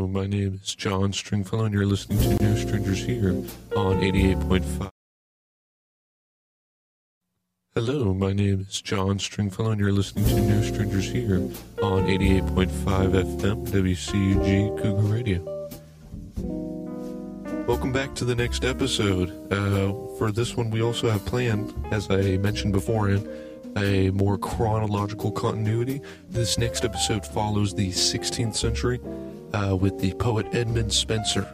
My name is John Stringfellow, and you're listening to New Strangers Here on 88.5. Hello, my name is John Stringfellow, and you're listening to New Strangers Here on 88.5 FM WCUG Cougar Radio. Welcome back to the next episode. Uh, for this one, we also have planned, as I mentioned beforehand, a more chronological continuity. This next episode follows the 16th century uh, with the poet Edmund Spenser.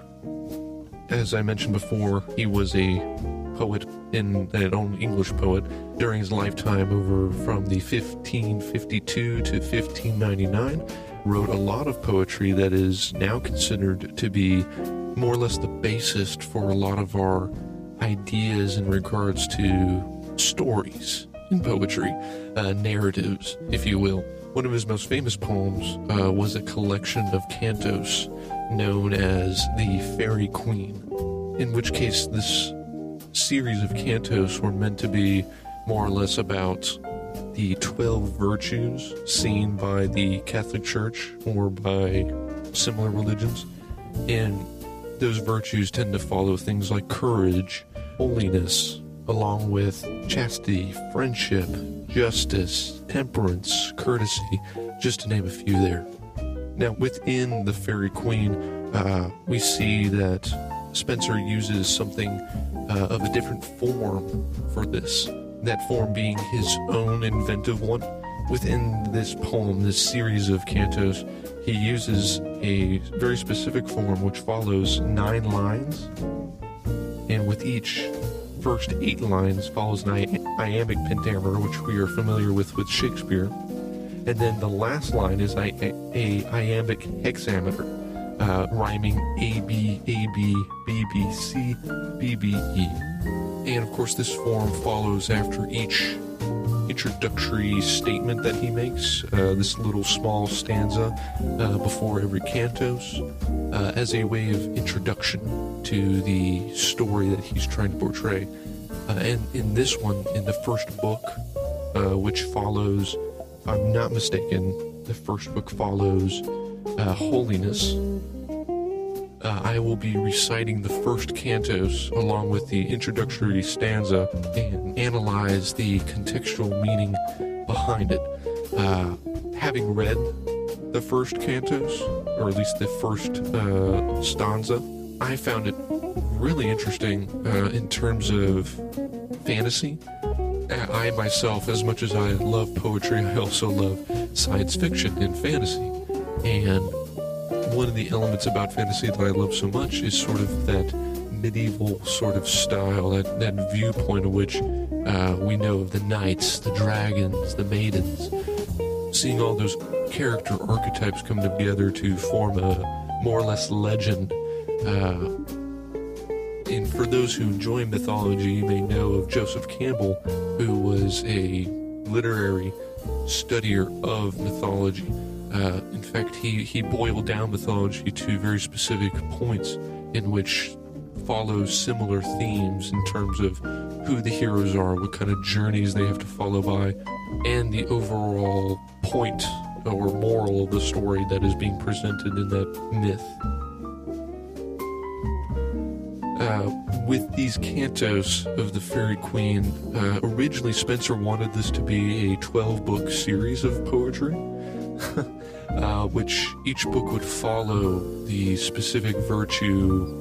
As I mentioned before, he was a poet in an own English poet during his lifetime over from the 1552 to 1599 wrote a lot of poetry that is now considered to be more or less the basis for a lot of our ideas in regards to stories in poetry, uh, narratives, if you will. One of his most famous poems uh, was a collection of cantos known as the Faerie Queene, in which case this series of cantos were meant to be more or less about the 12 virtues seen by the Catholic Church or by similar religions. And those virtues tend to follow things like courage, holiness, along with chastity, friendship, justice, temperance, courtesy, just to name a few there. Now, within the Faerie Queene, uh, we see that Spenser uses something uh, of a different form for this, that form being his own inventive one. Within this poem, this series of cantos, he uses a very specific form which follows nine lines, and with each first eight lines follows an iambic pentameter, which we are familiar with with Shakespeare, and then the last line is a, iambic hexameter, uh, rhyming A B A B B B C B B E, and of course this form follows after each introductory statement that he makes, uh, this little small stanza uh, before every cantos, uh, as a way of introduction to the story that he's trying to portray. Uh, and in this one, in the first book, uh, which follows, if I'm not mistaken, the first book follows uh, Holiness. Uh, I will be reciting the first cantos along with the introductory stanza and analyze the contextual meaning behind it. Uh, having read the first cantos, or at least the first uh, stanza, I found it really interesting uh, in terms of fantasy. Uh, I myself, as much as I love poetry, I also love science fiction and fantasy. And one of the elements about fantasy that I love so much is sort of that medieval sort of style, that, that viewpoint of which uh, we know of the knights, the dragons, the maidens. Seeing all those character archetypes come together to form a more or less legend. Uh, and for those who enjoy mythology, you may know of Joseph Campbell, who was a literary studier of mythology. Uh, in fact, he, he boiled down mythology to very specific points in which follows similar themes in terms of who the heroes are, what kind of journeys they have to follow by, and the overall point or moral of the story that is being presented in that myth. Uh, with these cantos of the Faerie Queene, uh, originally Spenser wanted this to be a 12 book series of poetry. uh, which each book would follow the specific virtue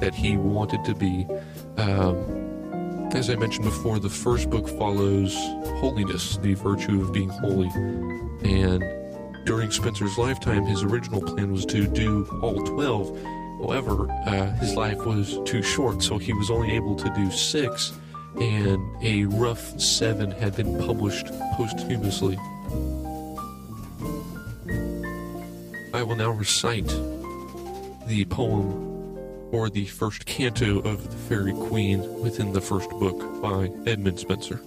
that he wanted to be. Um, as I mentioned before, the first book follows holiness, the virtue of being holy. And during Spenser's lifetime, his original plan was to do all 12. However, uh, his life was too short, so he was only able to do six, and a rough seven had been published posthumously. I will now recite the poem or the first canto of The Faerie Queene within the first book by Edmund Spenser.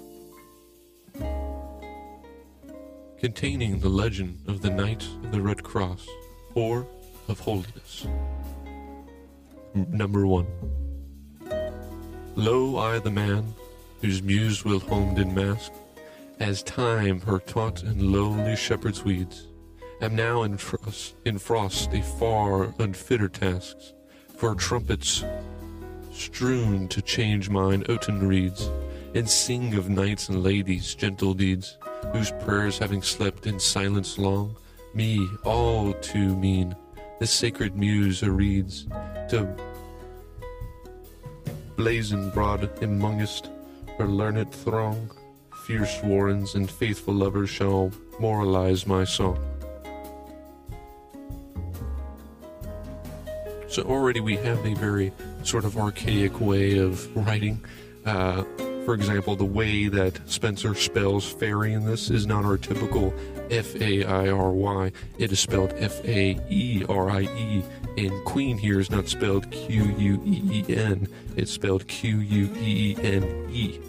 Containing the legend of the Knight of the Red Cross or of Holiness. Number one. Lo, I the man whose muse will homed in mask, as time her taught in lowly shepherd's weeds am now in frost, in frost a far unfitter tasks, for trumpets strewn to change mine oaten reeds, and sing of knights and ladies' gentle deeds, whose prayers having slept in silence long, me all too mean, the sacred muse reads, to blazon broad amongst her learned throng, fierce warrens and faithful lovers shall moralize my song. So already we have a very sort of archaic way of writing. Uh, for example, the way that Spenser spells fairy in this is not our typical F A I R Y. It is spelled F A E R I E, and queen here is not spelled Q U E E N. It's spelled Q U E E N E.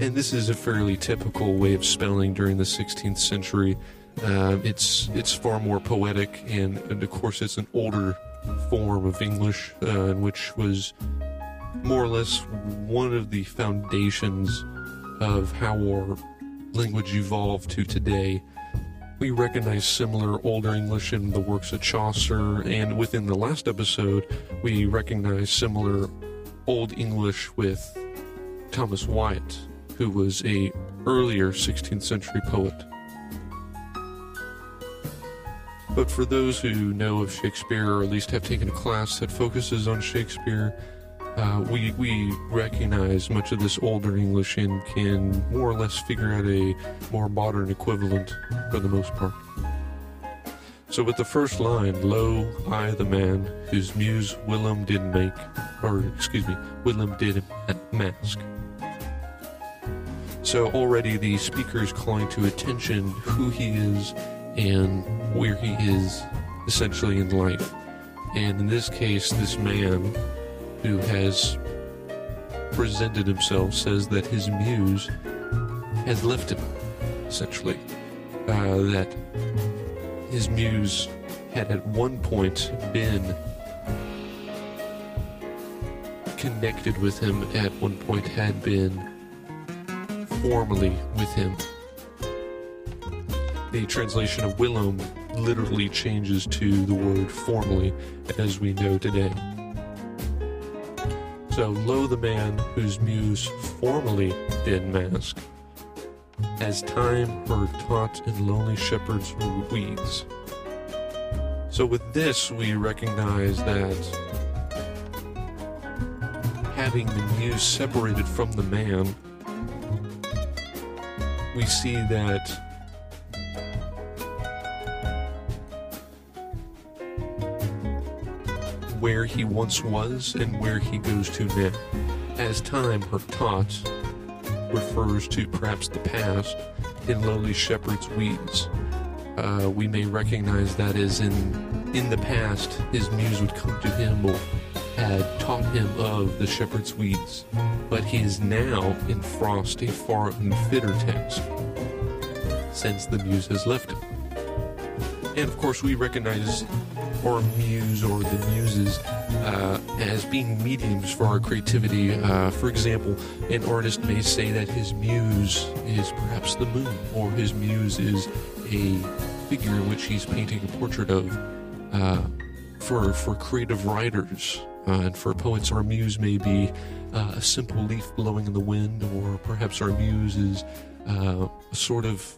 And this is a fairly typical way of spelling during the 16th century. Uh, it's it's far more poetic, and, and, of course, it's an older form of English, uh, which was more or less one of the foundations of how our language evolved to today. We recognize similar Older English in the works of Chaucer, and within the last episode, we recognize similar Old English with Thomas Wyatt, who was a earlier 16th century poet. But for those who know of Shakespeare, or at least have taken a class that focuses on Shakespeare, uh, we, we recognize much of this older English and can more or less figure out a more modern equivalent for the most part. So, with the first line, Lo, I the man whose muse Whilom did make, or excuse me, Whilom did mask. So, already the speaker is calling to attention who he is and where he is essentially in life. And in this case, this man who has presented himself says that his muse has left him, essentially. Uh, that his muse had at one point been connected with him, at one point had been formally with him. The translation of Whilom literally changes to the word formally, as we know today. So, lo the man whose muse formerly did mask, as time her taught in lonely shepherds' weeds. So, with this, we recognize that having the muse separated from the man, we see that where he once was and where he goes to now. As time her taught refers to perhaps the past in lowly shepherd's weeds. Uh, we may recognize that as in in the past his muse would come to him or had taught him of the shepherd's weeds, but he is now in frost a far unfitter task, since the muse has left him. And of course, we recognize or muse or the muses uh, as being mediums for our creativity. Uh, for example, an artist may say that his muse is perhaps the moon, or his muse is a figure in which he's painting a portrait of. Uh, for for creative writers uh, and for poets, our muse may be uh, a simple leaf blowing in the wind, or perhaps our muse is uh, a sort of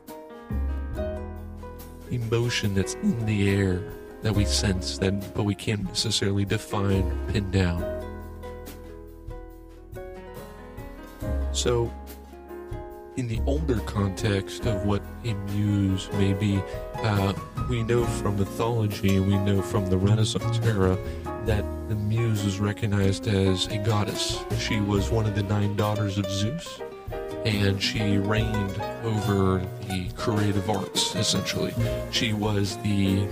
emotion that's in the air that we sense that but we can't necessarily define pin down. So in the older context of what a muse may be uh, we know from mythology we know from the renaissance era that the muse was recognized as a goddess. She was one of the nine daughters of zeus and she reigned over the creative arts essentially. She was the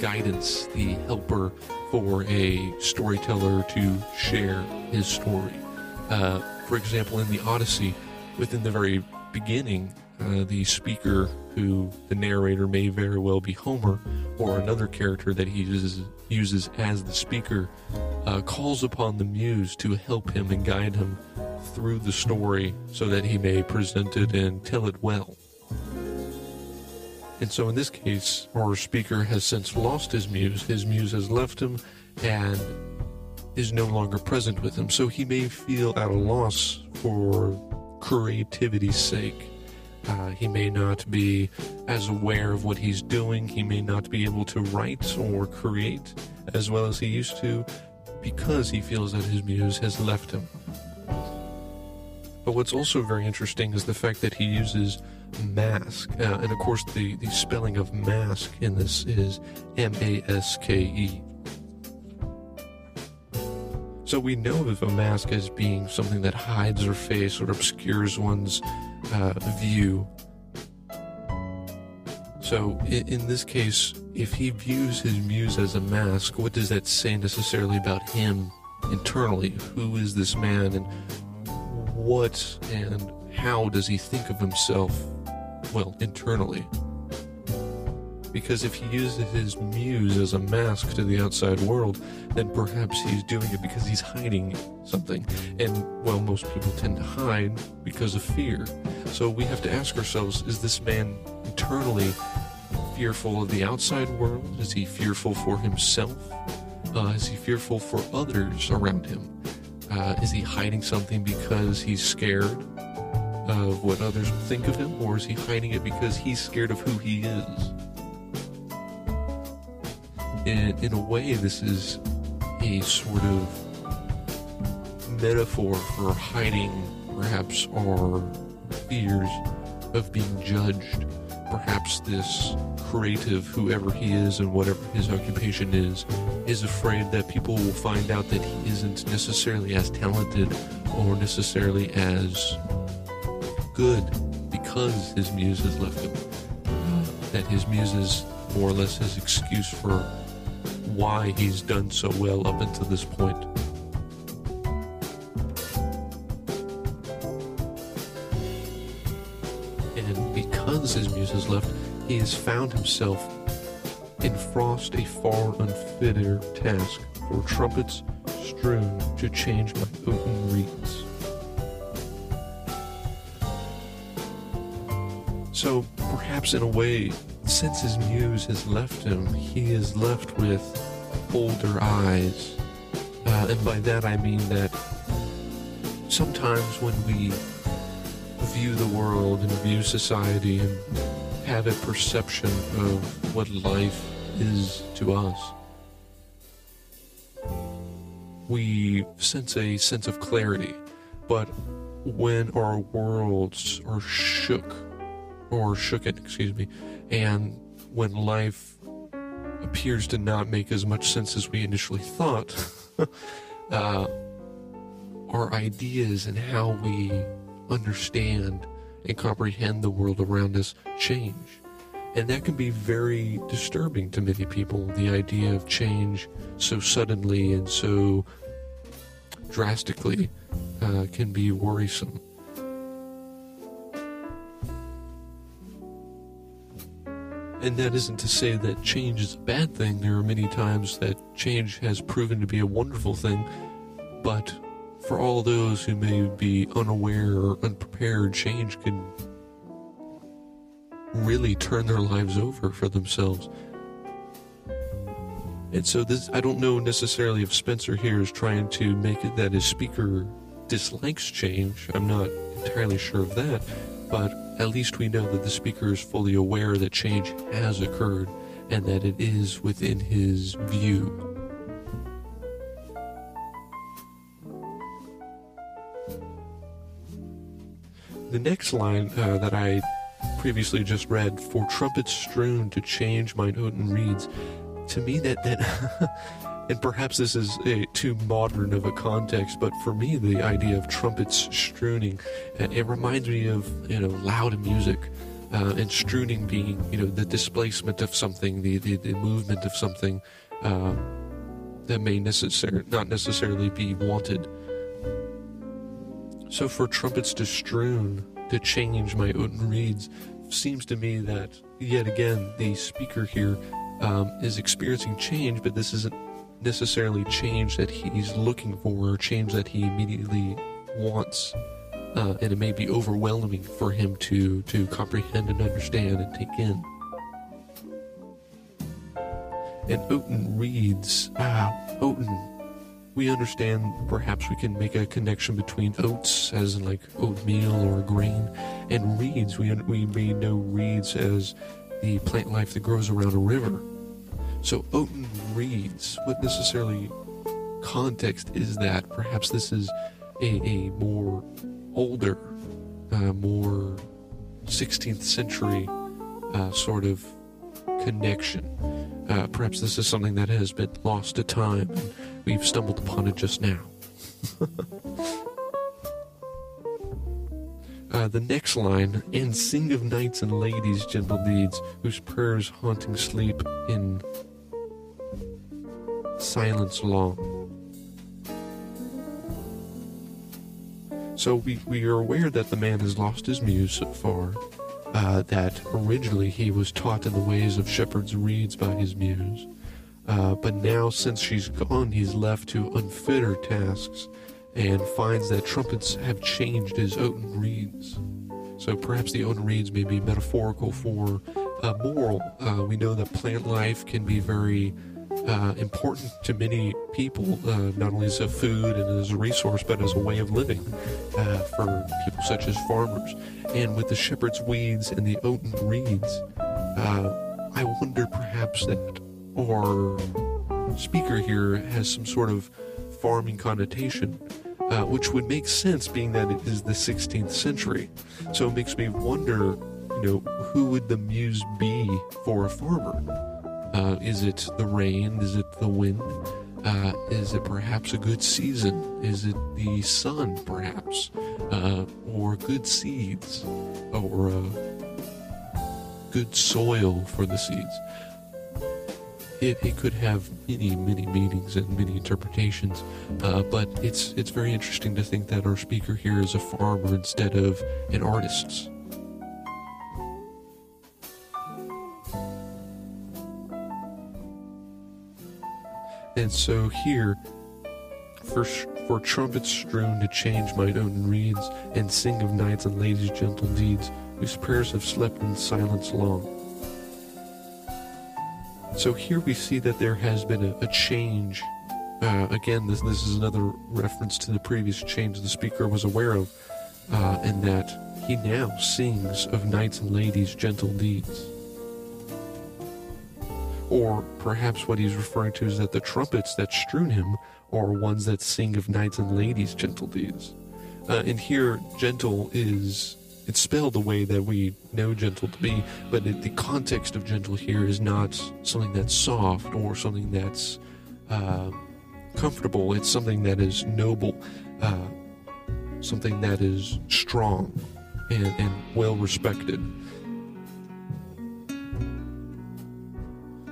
guidance, the helper for a storyteller to share his story. Uh, for example, in the Odyssey, within the very beginning, uh, the speaker, who the narrator may very well be Homer or another character that he uses, uses as the speaker, uh, calls upon the muse to help him and guide him through the story so that he may present it and tell it well. And so in this case, our speaker has since lost his muse. His muse has left him and is no longer present with him. So he may feel at a loss for creativity's sake. Uh, he may not be as aware of what he's doing. He may not be able to write or create as well as he used to because he feels that his muse has left him. But what's also very interesting is the fact that he uses mask. Uh, and of course, the, the spelling of mask in this is M A S K E. So we know of a mask as being something that hides our face or obscures one's uh, view. So in, in this case, if he views his muse as a mask, what does that say necessarily about him internally? Who is this man and what and how does he think of himself, well, internally? Because if he uses his muse as a mask to the outside world, then perhaps he's doing it because he's hiding something. And, well, most people tend to hide because of fear. So we have to ask ourselves is this man internally fearful of the outside world? Is he fearful for himself? Uh, is he fearful for others around him? Uh, is he hiding something because he's scared of what others think of him? Or is he hiding it because he's scared of who he is? And in a way, this is a sort of metaphor for hiding perhaps our fears of being judged. Perhaps this creative, whoever he is and whatever his occupation is, is afraid that people will find out that he isn't necessarily as talented or necessarily as good because his muse has left him. that his muse is more or less his excuse for why he's done so well up until this point. And because his muse has left, he has found himself in frost a far unfitter task for trumpets strewn to change my oaten reeds. So perhaps in a way since his muse has left him, he is left with older eyes. Uh, and by that I mean that sometimes when we view the world and view society and have a perception of what life is to us, we sense a sense of clarity. But when our worlds are shook, or shook it, excuse me, and when life appears to not make as much sense as we initially thought, uh, our ideas and how we understand and comprehend the world around us change. And that can be very disturbing to many people. The idea of change so suddenly and so drastically uh, can be worrisome. And that isn't to say that change is a bad thing. There are many times that change has proven to be a wonderful thing. But for all those who may be unaware or unprepared, change can really turn their lives over for themselves. And so this I don't know necessarily if Spenser here is trying to make it that his speaker dislikes change. I'm not entirely sure of that but at least we know that the speaker is fully aware that change has occurred and that it is within his view. The next line uh, that I previously just read, for trumpets strewn to change mine oaten reeds, to me that that and perhaps this is a, too modern of a context, but for me, the idea of trumpets strewing, uh, it reminds me of you know loud music. Uh, and strewing being, you know, the displacement of something, the, the, the movement of something uh, that may necessar- not necessarily be wanted. So for trumpets to strewn, to change my oaten reeds, seems to me that, yet again, the speaker here um, is experiencing change, but this isn't necessarily change that he's looking for or change that he immediately wants. Uh, and it may be overwhelming for him to, to comprehend and understand and take in. And Oaten reeds, ah, Oaten. We understand perhaps we can make a connection between oats, as in like oatmeal or grain, and reeds. We, we may know reeds as the plant life that grows around a river. So Oaten reeds. What necessarily context is that? Perhaps this is a, a more older, uh, more 16th century uh, sort of connection. Uh, perhaps this is something that has been lost to time, and we've stumbled upon it just now. uh, the next line, and sing of knights and ladies' gentle deeds, whose prayers haunting sleep in silence long. So we, we are aware that the man has lost his muse so far, uh, that originally he was taught in the ways of shepherd's reeds by his muse. Uh, but now, since she's gone, he's left to unfitter tasks and finds that trumpets have changed his oaten reeds. So perhaps the oaten reeds may be metaphorical for uh, moral. Uh, we know that plant life can be very uh, important to many people, uh, not only as a food and as a resource, but as a way of living uh, for people such as farmers. And with the shepherd's weeds and the oaten reeds, uh, I wonder perhaps that our speaker here has some sort of farming connotation. Uh, which would make sense being that it is the 16th century. So it makes me wonder, you know, who would the muse be for a farmer? Uh, is it the rain? Is it the wind? Uh, is it perhaps a good season? Is it the sun, perhaps? Uh, or good seeds? Or good soil for the seeds? It, it could have many, many meanings and many interpretations, uh, but it's it's very interesting to think that our speaker here is a farmer instead of an artist. And so here, for, for trumpets strewn to change mine own reeds, and sing of knights and ladies' gentle deeds, whose prayers have slept in silence long. So here we see that there has been a, a change. Uh, again, this, this is another reference to the previous change the speaker was aware of, uh, and that he now sings of knights and ladies' gentle deeds. Or perhaps what he's referring to is that the trumpets that strewn him are ones that sing of knights and ladies' gentle deeds. Uh, and here, gentle is it's spelled the way that we know gentle to be, but it, the context of gentle here is not something that's soft or something that's uh, comfortable. It's something that is noble, uh, something that is strong and, and well respected.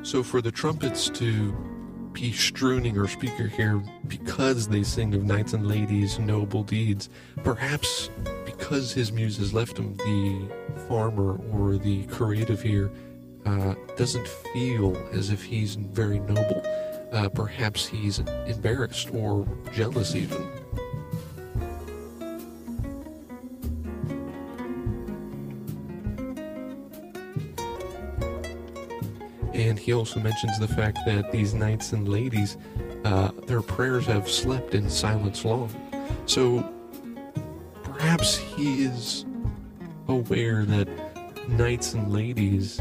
So for the trumpets to be strooning our speaker here because they sing of knights and ladies' noble deeds, perhaps because his muse has left him, the farmer or the creative here uh, doesn't feel as if he's very noble. Uh, perhaps he's embarrassed or jealous even. And he also mentions the fact that these knights and ladies, uh, their prayers have slept in silence long. So perhaps he is aware that knights and ladies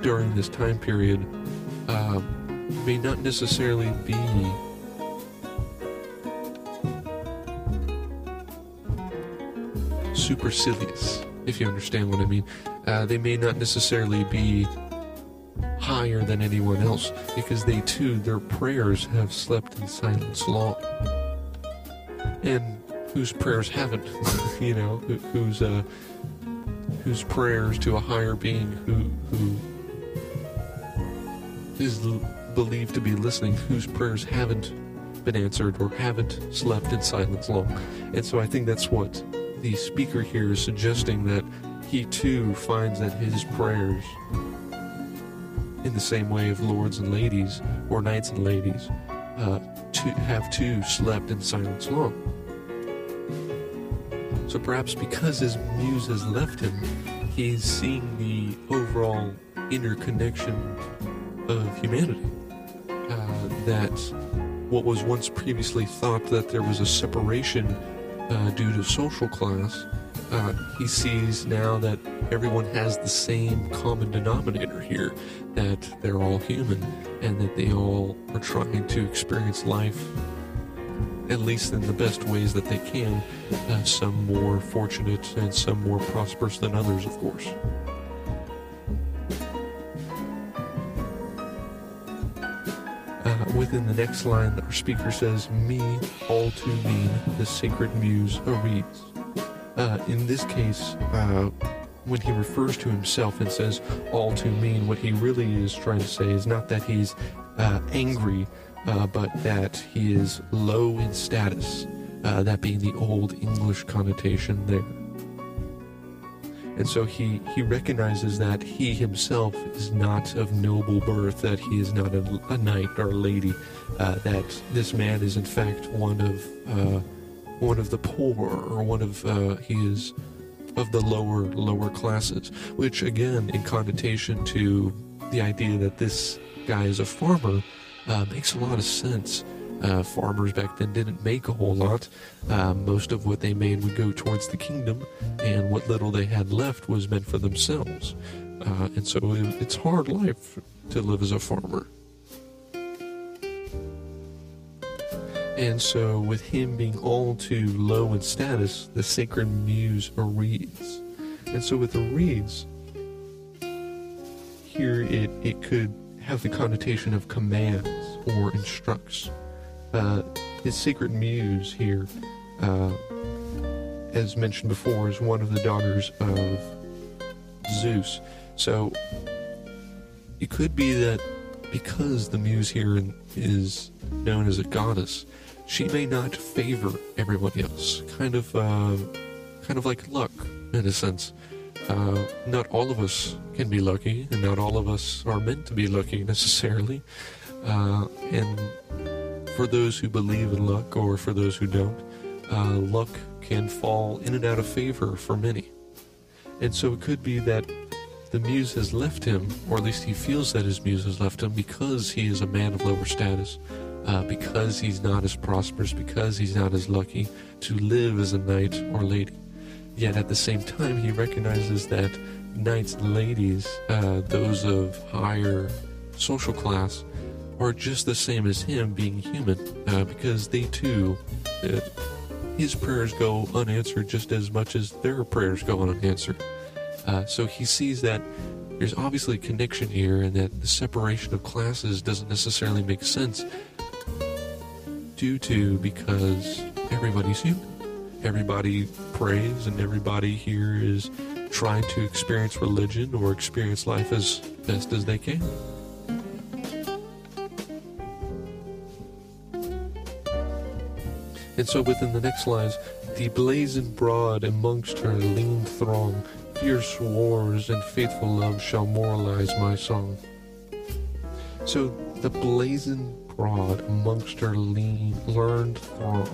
during this time period uh, may not necessarily be supercilious, if you understand what I mean. Uh, they may not necessarily be higher than anyone else because they too, their prayers have slept in silence long. And whose prayers haven't, you know, whose uh, whose prayers to a higher being who who is believed to be listening, whose prayers haven't been answered or haven't slept in silence long. And so I think that's what the speaker here is suggesting that he too finds that his prayers in the same way of lords and ladies, or knights and ladies, uh, to have too slept in silence long. So perhaps because his muse has left him, he's seeing the overall interconnection of humanity. Uh, that what was once previously thought that there was a separation uh, due to social class, uh, he sees now that everyone has the same common denominator here, that they're all human, and that they all are trying to experience life at least in the best ways that they can, uh, some more fortunate and some more prosperous than others, of course. Uh, within the next line, our speaker says, Me, all too mean, the sacred muse reads. Uh, in this case, uh, when he refers to himself and says all too mean, what he really is trying to say is not that he's uh, angry uh, but that he is low in status, uh, that being the old English connotation there. And so he, he recognizes that he himself is not of noble birth, that he is not a, a knight or a lady, uh, that this man is in fact one of uh, one of the poor or one of uh, he is of the lower lower classes, which again in connotation to the idea that this guy is a farmer uh, makes a lot of sense. Uh, farmers back then didn't make a whole lot. Uh, most of what they made would go towards the kingdom, and what little they had left was meant for themselves. Uh, and so it, it's hard life to live as a farmer. And so, with him being all too low in status, the sacred muse reads. And so, with the reads, here it, it could have the connotation of commands or instructs. Uh, his sacred muse here, uh, as mentioned before, is one of the daughters of Zeus. So it could be that because the muse here is known as a goddess, she may not favor everyone else. Kind of, uh, kind of like luck in a sense. Uh, not all of us can be lucky, and not all of us are meant to be lucky necessarily. Uh, and for those who believe in luck, or for those who don't, uh, luck can fall in and out of favor for many. And so it could be that the muse has left him, or at least he feels that his muse has left him because he is a man of lower status, uh, because he's not as prosperous, because he's not as lucky to live as a knight or lady. Yet at the same time, he recognizes that knights and ladies, uh, those of higher social class, are just the same as him being human, uh, because they too, uh, his prayers go unanswered just as much as their prayers go unanswered. Uh, so he sees that there's obviously a connection here, and that the separation of classes doesn't necessarily make sense due to because everybody's human everybody prays and everybody here is trying to experience religion or experience life as best as they can. And so within the next lines, the blazon broad amongst her lean throng, fierce wars and faithful love shall moralize my song. So the blazon broad amongst her lean, learned throng.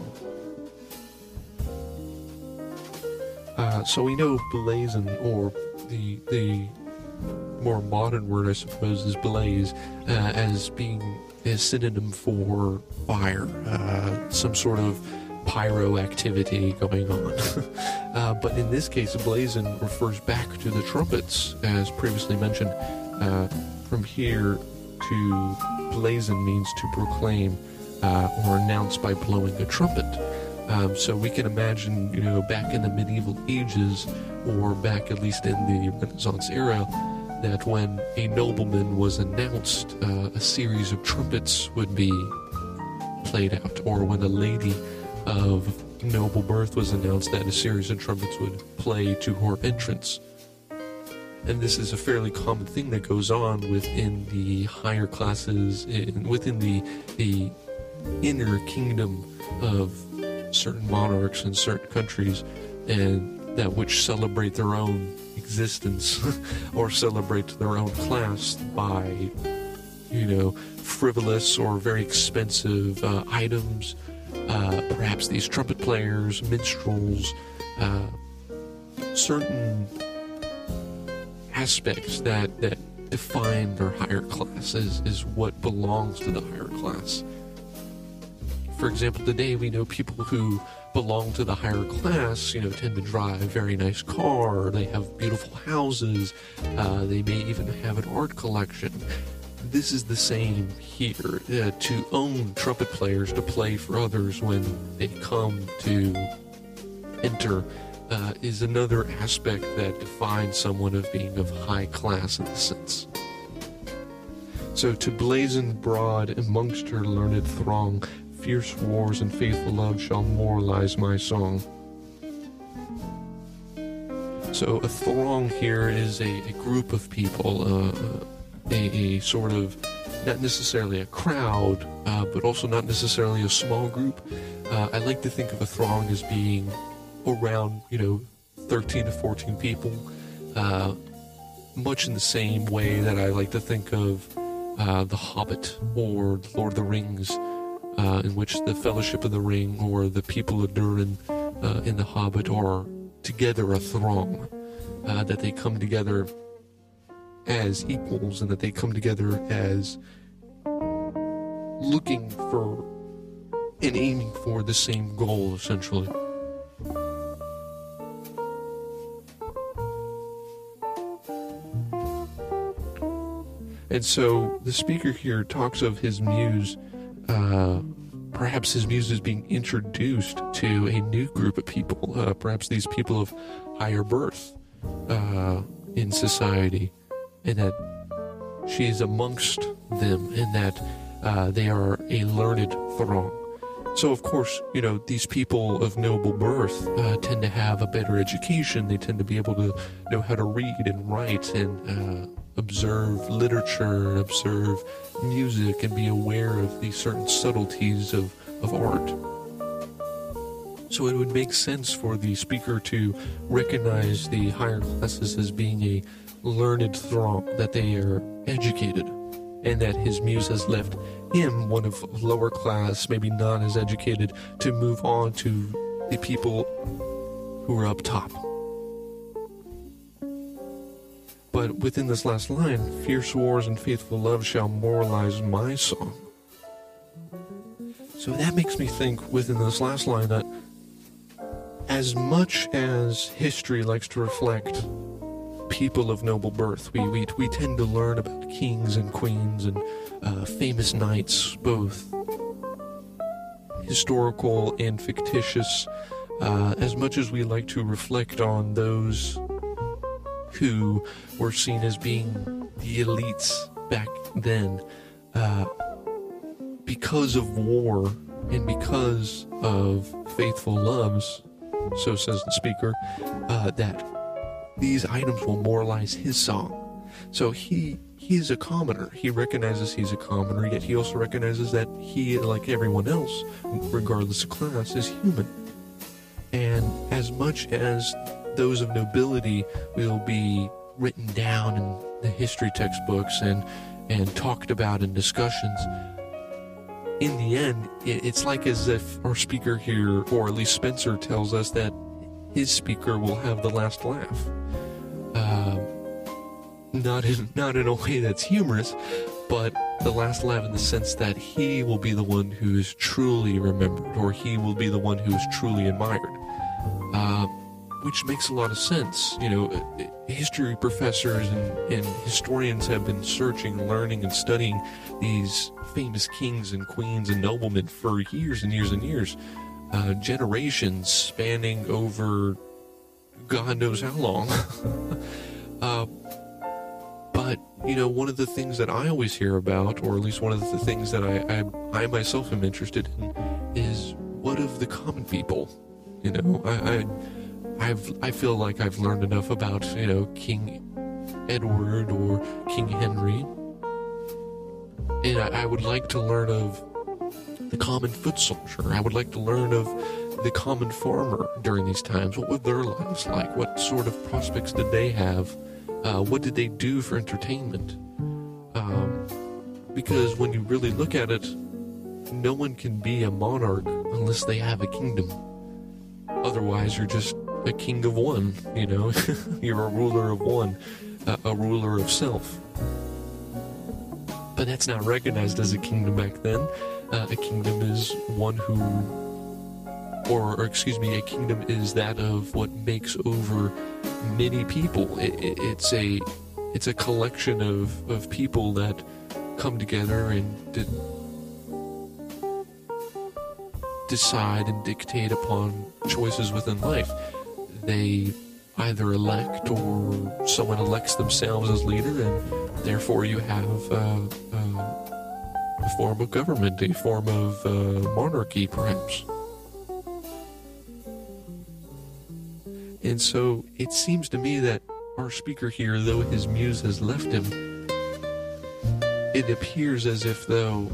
Uh, so we know blazon, or the the more modern word, I suppose, is blaze, uh, as being a synonym for fire, uh, some sort of pyro activity going on. uh, but in this case, blazon refers back to the trumpets, as previously mentioned. Uh, from here to blazon means to proclaim uh, or announce by blowing a trumpet. Um, so we can imagine, you know, back in the medieval ages, or back at least in the Renaissance era, that when a nobleman was announced, uh, a series of trumpets would be played out, or when a lady of noble birth was announced, that a series of trumpets would play to her entrance. And this is a fairly common thing that goes on within the higher classes, in, within the the inner kingdom of certain monarchs in certain countries and that which celebrate their own existence or celebrate their own class by you know frivolous or very expensive uh, items uh, perhaps these trumpet players minstrels uh, certain aspects that that define their higher class, is, is what belongs to the higher class. For example, today we know people who belong to the higher class, you know, tend to drive a very nice car, they have beautiful houses, uh, they may even have an art collection. This is the same here. Uh, to own trumpet players to play for others when they come to enter uh, is another aspect that defines someone of being of high class in the sense. So to blazon broad amongst her learned throng, fierce wars and faithful love shall moralize my song. So a throng here is a, a group of people, uh, a, a, sort of not necessarily a crowd, uh, but also not necessarily a small group. Uh, I like to think of a throng as being around, you know, 13 to 14 people, uh, much in the same way that I like to think of uh, The Hobbit or Lord of the Rings, uh, in which the Fellowship of the Ring or the people of Durin uh, in The Hobbit are together a throng, uh, that they come together as equals and that they come together as looking for and aiming for the same goal, essentially. And so the speaker here talks of his muse, uh, perhaps his muse is being introduced to a new group of people, uh, perhaps these people of higher birth uh, in society, and that she is amongst them, and that uh, they are a learned throng. So, of course, you know, these people of noble birth uh, tend to have a better education. They tend to be able to know how to read and write and uh, observe literature, observe music, and be aware of these certain subtleties of, of art. So it would make sense for the speaker to recognize the higher classes as being a learned throng, that they are educated, and that his muse has left him, one of lower class, maybe not as educated, to move on to the people who are up top. But within this last line, fierce wars and faithful love shall moralize my song. So that makes me think within this last line that as much as history likes to reflect people of noble birth, we, we, we tend to learn about kings and queens and uh, famous knights, both historical and fictitious. Uh, as much as we like to reflect on those who were seen as being the elites back then uh, because of war and because of faithful loves, so says the speaker, uh, that these items will moralize his song. So he he's a commoner. He recognizes he's a commoner, yet he also recognizes that he, like everyone else, regardless of class, is human. And as much as those of nobility will be written down in the history textbooks and and talked about in discussions. In the end, it's like as if our speaker here, or at least Spenser, tells us that his speaker will have the last laugh. Uh, not in not in a way that's humorous, but the last laugh in the sense that he will be the one who is truly remembered, or he will be the one who is truly admired. Uh, which makes a lot of sense. You know, history professors and, and, historians have been searching, learning, and studying these famous kings and queens and noblemen for years and years and years, uh, generations spanning over God knows how long. uh, but you know, one of the things that I always hear about, or at least one of the things that I, I, I myself am interested in, is what of the common people? You know, I, I I've I feel like I've learned enough about you know King Edward or King Henry, and I, I would like to learn of the common foot soldier. I would like to learn of the common farmer during these times. What were their lives like? What sort of prospects did they have? Uh, what did they do for entertainment? Um, because when you really look at it, no one can be a monarch unless they have a kingdom. Otherwise, you're just a king of one, you know, you're a ruler of one, a, a ruler of self. But that's not recognized as a kingdom back then. Uh, a kingdom is one who, or, or, excuse me, a kingdom is that of what makes over many people. It, it, it's a it's a collection of, of people that come together and de- decide and dictate upon choices within life. They either elect or someone elects themselves as leader, and therefore you have uh, uh, a form of government, a form of uh, monarchy, perhaps. And so it seems to me that our speaker here, though his muse has left him, it appears as if though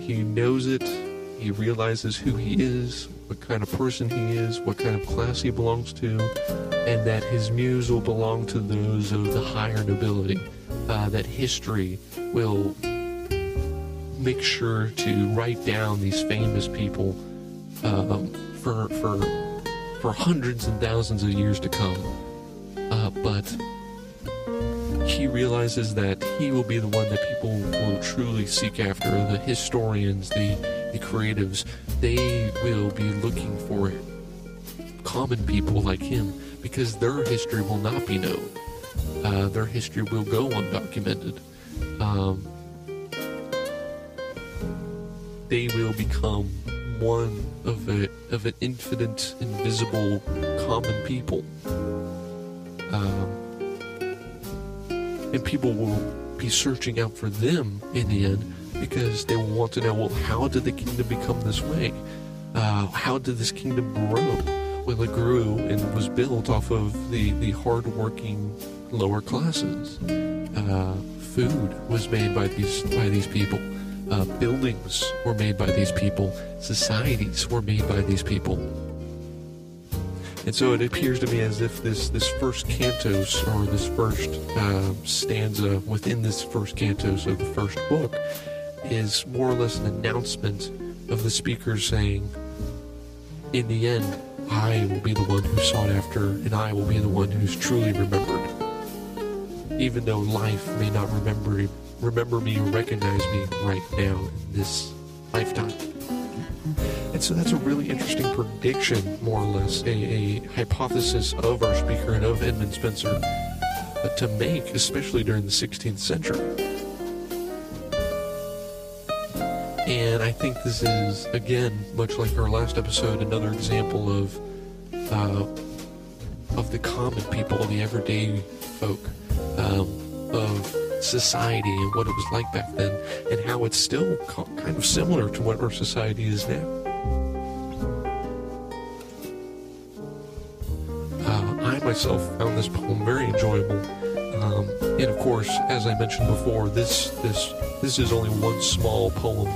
he knows it, he realizes who he is, what kind of person he is, what kind of class he belongs to, and that his muse will belong to those of the higher nobility. Uh, that history will make sure to write down these famous people um, for for for hundreds and thousands of years to come. Uh, but he realizes that he will be the one that people will truly seek after. The historians, the the creatives, they will be looking for common people like him because their history will not be known. Uh, their history will go undocumented. Um, they will become one of a of an infinite, invisible, common people. Um, and people will be searching out for them in the end because they will want to know, well, how did the kingdom become this way? Uh, how did this kingdom grow? Well, it grew and was built off of the, the hardworking lower classes. Uh, food was made by these by these people. Uh, buildings were made by these people. Societies were made by these people. And so it appears to me as if this, this first cantos, or this first uh, stanza within this first cantos of the first book, is more or less an announcement of the speaker saying, In the end, I will be the one who's sought after, and I will be the one who's truly remembered. Even though life may not remember remember me or recognize me right now in this lifetime. And so that's a really interesting prediction, more or less, a, a hypothesis of our speaker and of Edmund Spenser uh, to make, especially during the 16th century. And I think this is, again, much like our last episode, another example of uh, of the common people, the everyday folk, um, of society and what it was like back then, and how it's still kind of similar to what our society is now. Uh, I myself found this poem very enjoyable, um, and of course, as I mentioned before, this this this is only one small poem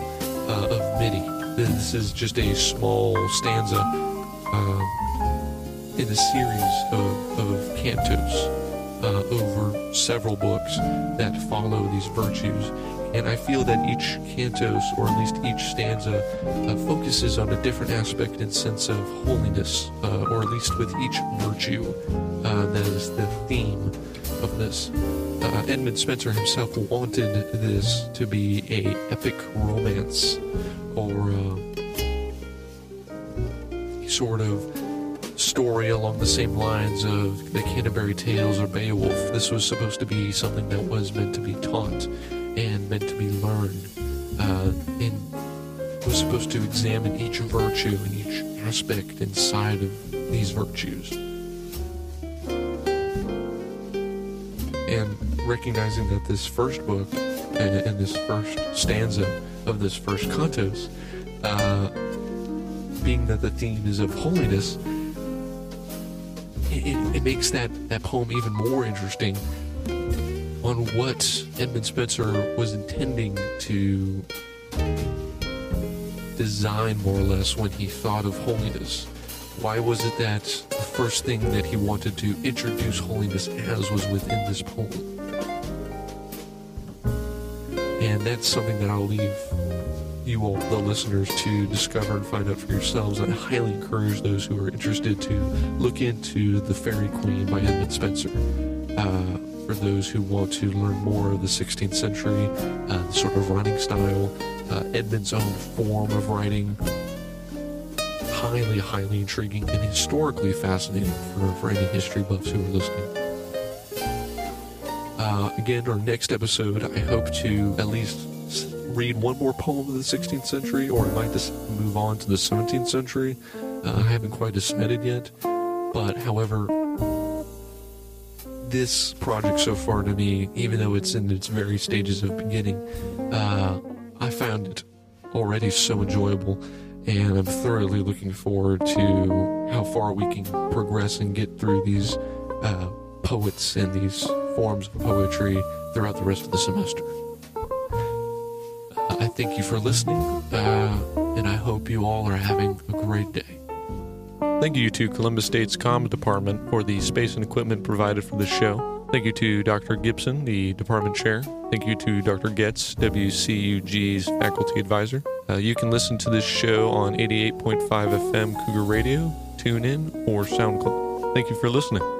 uh, of MIDI. This is just a small stanza uh, in a series of, of cantos uh, over several books that follow these virtues. And I feel that each cantos, or at least each stanza, uh, focuses on a different aspect and sense of holiness, uh, or at least with each virtue. Uh, that is the theme of this. Uh, Edmund Spenser himself wanted this to be a epic romance, or uh, sort of story along the same lines of the Canterbury Tales or Beowulf. This was supposed to be something that was meant to be taught and meant to be learned, uh, and was supposed to examine each virtue and each aspect inside of these virtues. And recognizing that this first book and, and this first stanza of this first cantos, uh, being that the theme is of holiness, it, makes that, that poem even more interesting on what Edmund Spenser was intending to design, more or less, when he thought of holiness. Why was it that the first thing that he wanted to introduce holiness as was within this poem? And that's something that I'll leave you all, the listeners, to discover and find out for yourselves. I highly encourage those who are interested to look into The Faerie Queene by Edmund Spenser. uh, for those who want to learn more of the 16th century, uh, sort of writing style, uh, Edmund's own form of writing. Highly, highly intriguing and historically fascinating for, for any history buffs who are listening. Uh, again, our next episode, I hope to at least read one more poem of the 16th century, or I might just move on to the 17th century. Uh, I haven't quite decided yet. But, however, this project so far to me, even though it's in its very stages of beginning, uh, I found it already so enjoyable, and I'm thoroughly looking forward to how far we can progress and get through these uh, poets and these forms of poetry throughout the rest of the semester. Thank you for listening, uh, and I hope you all are having a great day. Thank you to Columbus State's Comm Department for the space and equipment provided for this show. Thank you to Dr. Gibson, the department chair. Thank you to Dr. Getz, WCUG's faculty advisor. Uh, you can listen to this show on 88.5 FM Cougar Radio, TuneIn, or SoundCloud. Thank you for listening.